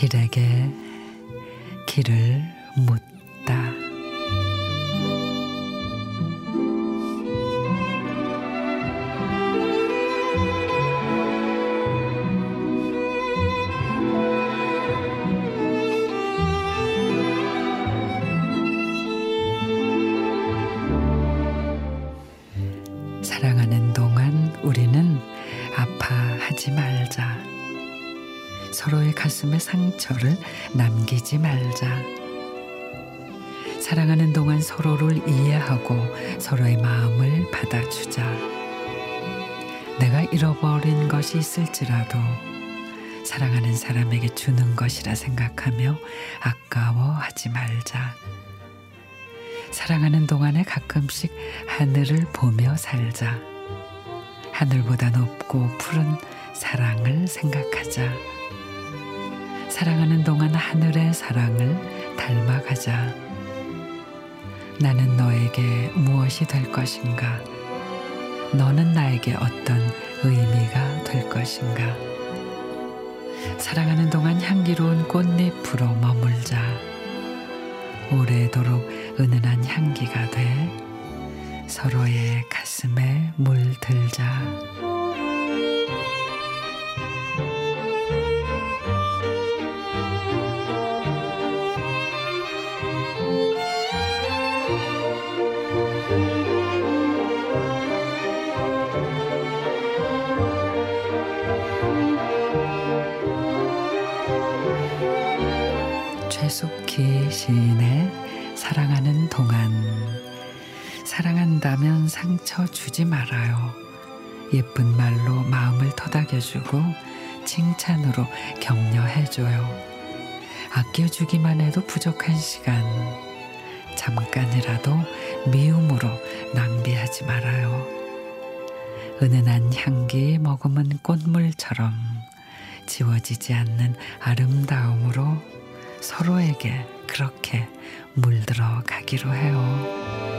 길에게 길을 묻다. 아파하지 말자. 서로의 가슴에 상처를 남기지 말자. 사랑하는 동안 서로를 이해하고 서로의 마음을 받아주자. 내가 잃어버린 것이 있을지라도 사랑하는 사람에게 주는 것이라 생각하며 아까워하지 말자. 사랑하는 동안에 가끔씩 하늘을 보며 살자. 하늘보다 높고 푸른 사랑을 생각하자. 사랑하는 동안 하늘의 사랑을 닮아가자. 나는 너에게 무엇이 될 것인가? 너는 나에게 어떤 의미가 될 것인가? 사랑하는 동안 향기로운 꽃잎으로 머물자. 오래도록 은은한 향기가 돼 서로의 가슴에 물들자. 최숙희 시인의 사랑하는 동안 사랑한다면 상처 주지 말아요. 예쁜 말로 마음을 토닥여주고 칭찬으로 격려해줘요. 아껴주기만 해도 부족한 시간 잠깐이라도 미움으로 낭비하지 말아요. 은은한 향기 머금은 꽃물처럼 지워지지 않는 아름다움으로 서로에게 그렇게 물들어 가기로 해요.